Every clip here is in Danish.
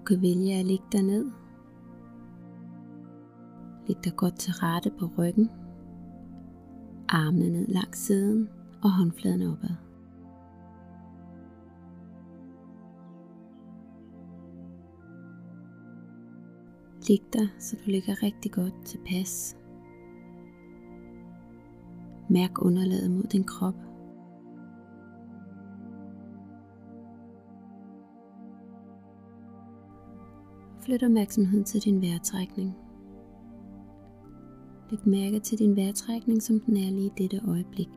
Du kan vælge at ligge dig ned. Læg dig godt til rette på ryggen. Armene ned langs siden og håndfladen opad. Læg dig, så du ligger rigtig godt tilpas. Mærk underlaget mod din krop. Flyt opmærksomheden til din vejrtrækning. Læg mærke til din vejrtrækning, som den er lige i dette øjeblik.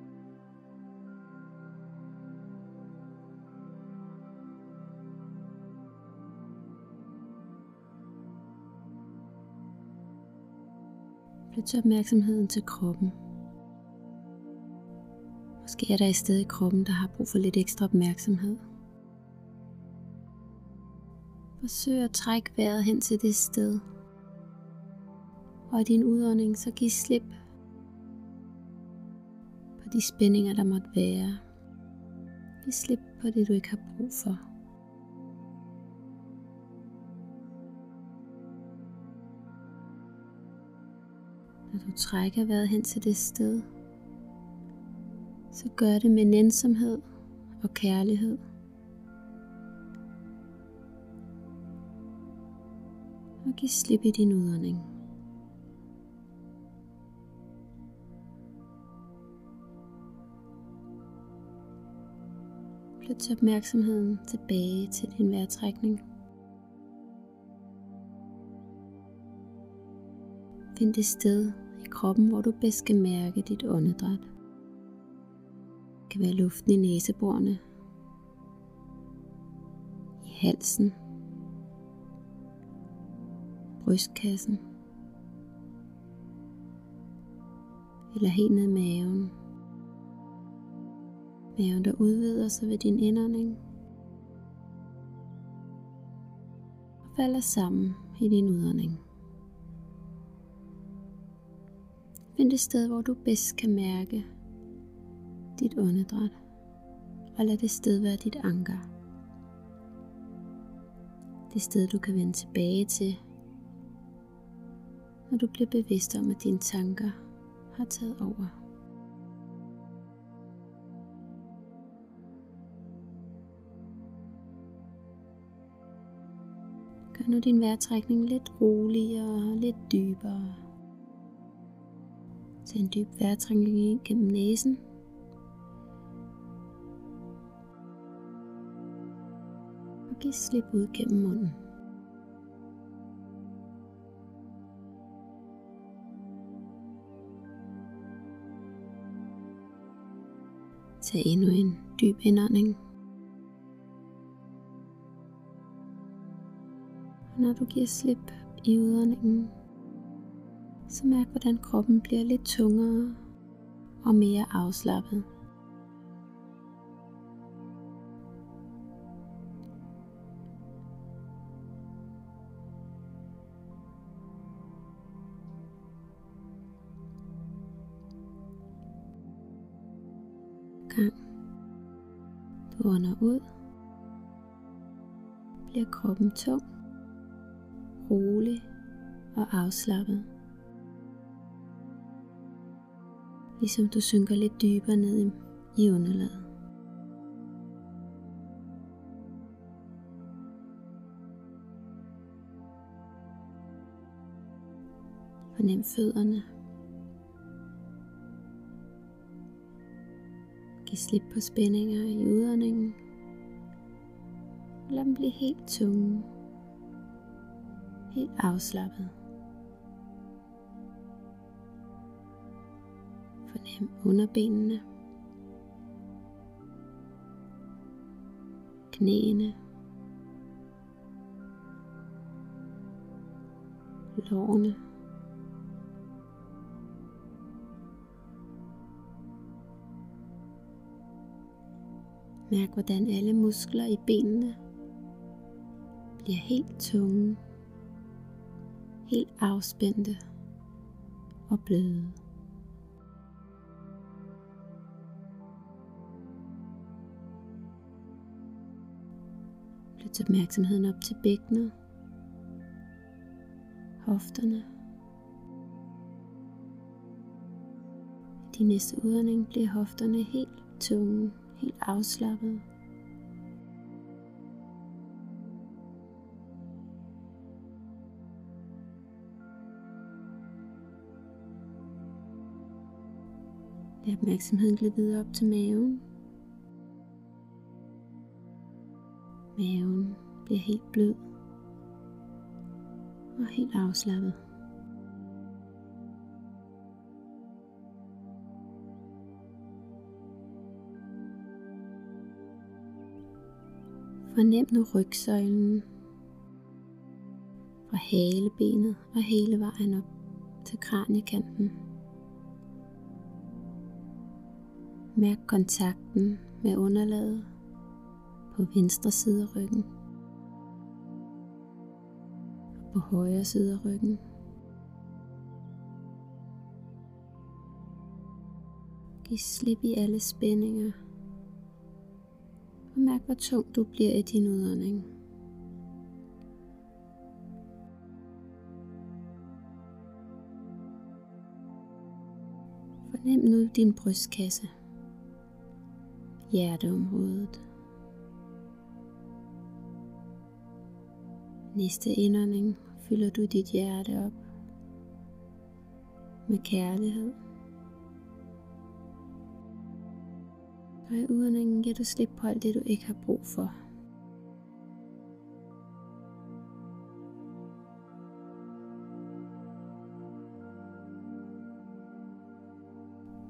Flyt opmærksomheden til kroppen. Måske er der et sted i kroppen, der har brug for lidt ekstra opmærksomhed. Forsøg at trække vejret hen til det sted. Og i din udånding, så giv slip på de spændinger, der måtte være. Giv slip på det, du ikke har brug for. Når du trækker vejret hen til det sted, så gør det med nænsomhed og kærlighed. Giv slip i din udånding. Flyt opmærksomheden tilbage til din vejrtrækning. Find det sted i kroppen, hvor du bedst kan mærke dit åndedræt. Det kan være luften i næseborene, i halsen, brystkassen, eller helt ned i maven. Maven, der udvider sig ved din indånding og falder sammen i din udånding. Find det sted, hvor du bedst kan mærke dit åndedræt, og lad det sted være dit anker. Det sted, du kan vende tilbage til, når du bliver bevidst om, at dine tanker har taget over. Gør nu din vejrtrækning lidt roligere og lidt dybere. Tag en dyb vejrtrækning ind gennem næsen. Og giv slip ud gennem munden. Tag endnu en dyb indånding. Og når du giver slip i udåndingen, så mærk hvordan kroppen bliver lidt tungere og mere afslappet. Du ånder ud, bliver kroppen tung, rolig og afslappet. ligesom du synker lidt dybere ned i underlaget. Fornem fødderne. Giv slip på spændinger i udåndingen. Lad dem blive helt tunge. Helt afslappet. Fornem underbenene, knæene, lårene, Mærk hvordan alle muskler i benene bliver helt tunge, helt afspændte og bløde. Flyt opmærksomheden op til bækkenet hofterne. I din næste udånding bliver hofterne helt tunge, helt afslappet. Lad opmærksomheden glide videre op til maven. Maven bliver helt blød og helt afslappet. Fornem nu rygsøjlen fra halebenet og hele vejen op til kraniekanten. Mærk kontakten med underlaget på venstre side af ryggen og på højre side af ryggen. Giv slip i alle spændinger mærk hvor tung du bliver i din udånding. Fornem nu din brystkasse hjerteområdet. Næste indånding fylder du dit hjerte op med kærlighed. Og i udåndingen giver du slip på alt det, du ikke har brug for.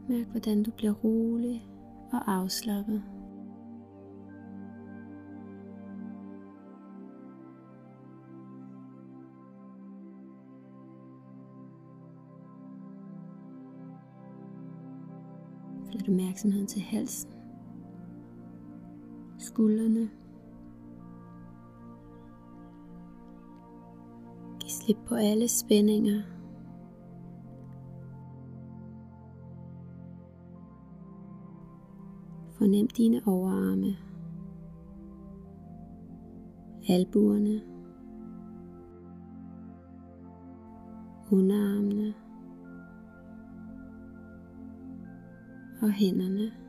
Mærk, hvordan du bliver rolig og afslappet. Flyt opmærksomheden til halsen, skuldrene. Giv slip på alle spændinger Fornem dine overarme, albuerne, underarmene og hænderne.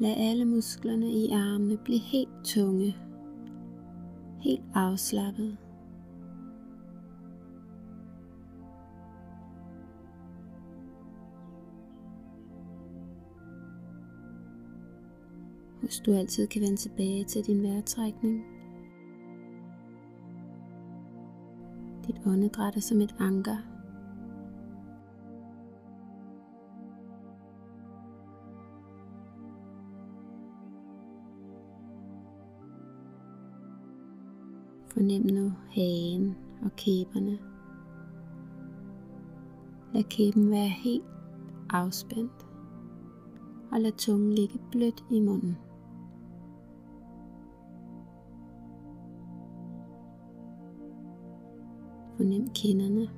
Lad alle musklerne i armene blive helt tunge, helt afslappet. Husk du altid kan vende tilbage til din vejrtrækning. Dit åndedræt er som et anker. Fornem nu hagen og kæberne. Lad kæben være helt afspændt og lad tungen ligge blødt i munden. Fornem kinderne.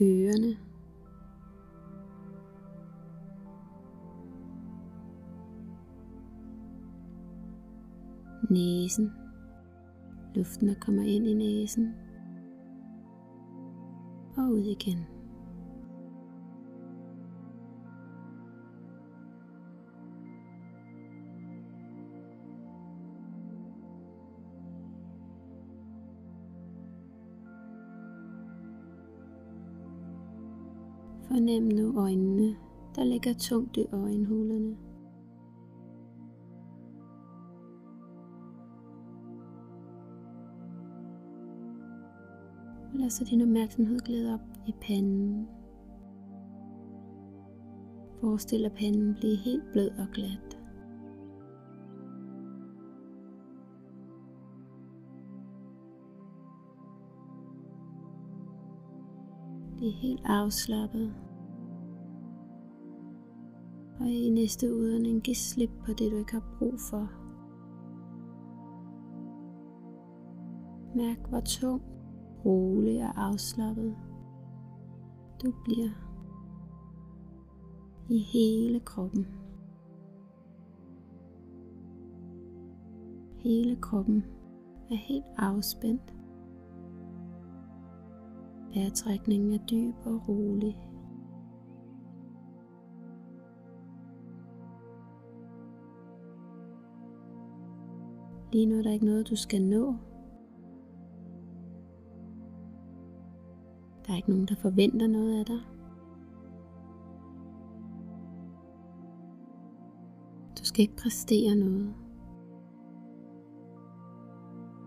Ørerne. Næsen. Luften, der kommer ind i næsen. Og ud igen. Fornem nu øjnene, der ligger tungt i øjenhulerne. Lad så din opmærksomhed glæde op i panden. Forestil at panden blive helt blød og glat. Bliv helt afslappet. Og i næste udånding giv slip på det, du ikke har brug for. Mærk, hvor tung, rolig og afslappet du bliver i hele kroppen. Hele kroppen er helt afspændt. Vejrtrækningen er dyb og rolig. Lige nu er der ikke noget, du skal nå. Er ikke nogen, der forventer noget af dig. Du skal ikke præstere noget.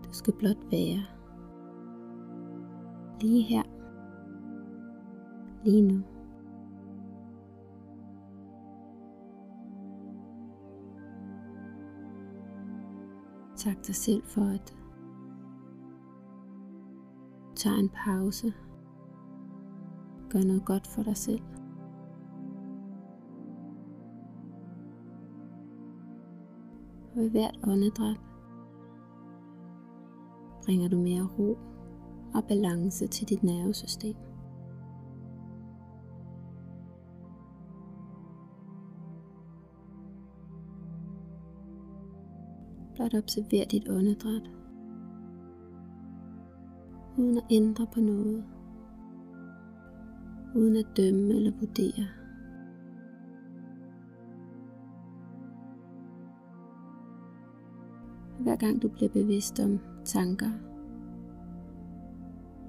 Du skal blot være. Lige her. Lige nu. Tak dig selv for at tage en pause. Gør noget godt for dig selv. Og ved hvert åndedræt bringer du mere ro og balance til dit nervesystem. Blot observer dit åndedræt, uden at ændre på noget, uden at dømme eller vurdere. Hver gang du bliver bevidst om tanker,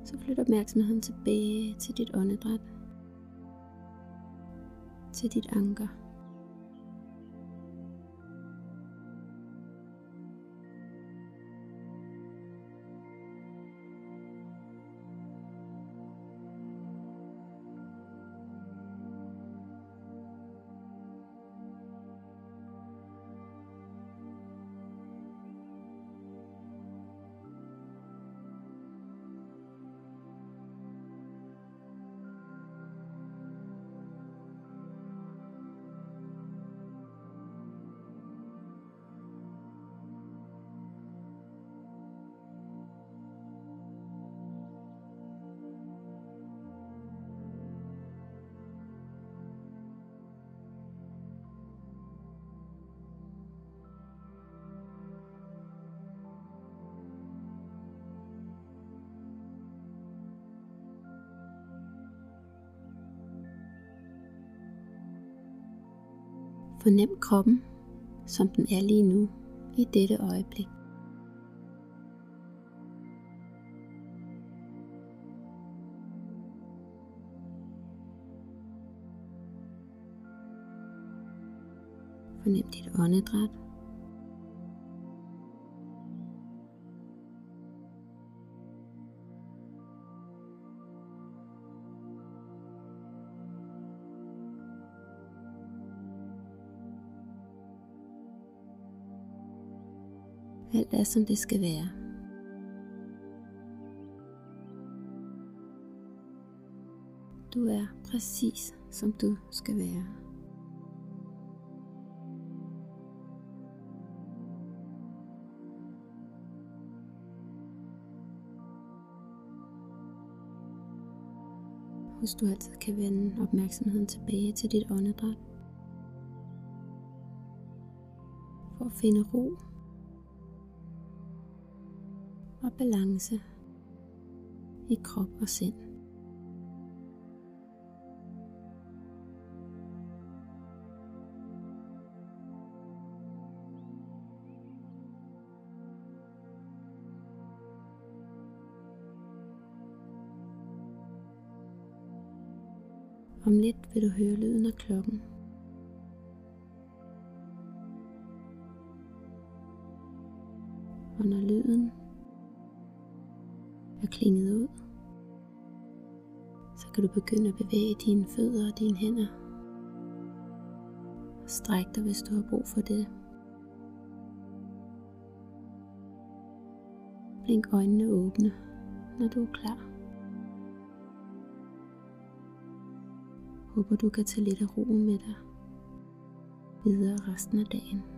så flyt opmærksomheden tilbage til dit åndedræt, til dit anker. Fornem kroppen, som den er lige nu, i dette øjeblik. Fornem dit åndedræt. Alt er som det skal være. Du er præcis som du skal være. Husk du altid kan vende opmærksomheden tilbage til dit åndedræt. For at finde ro og balance i krop og sind. Om lidt vil du høre lyden af klokken. Og når lyden er klinget ud, så kan du begynde at bevæge dine fødder og dine hænder. Stræk dig, hvis du har brug for det. Blink øjnene åbne, når du er klar. Håber du kan tage lidt af roen med dig videre resten af dagen.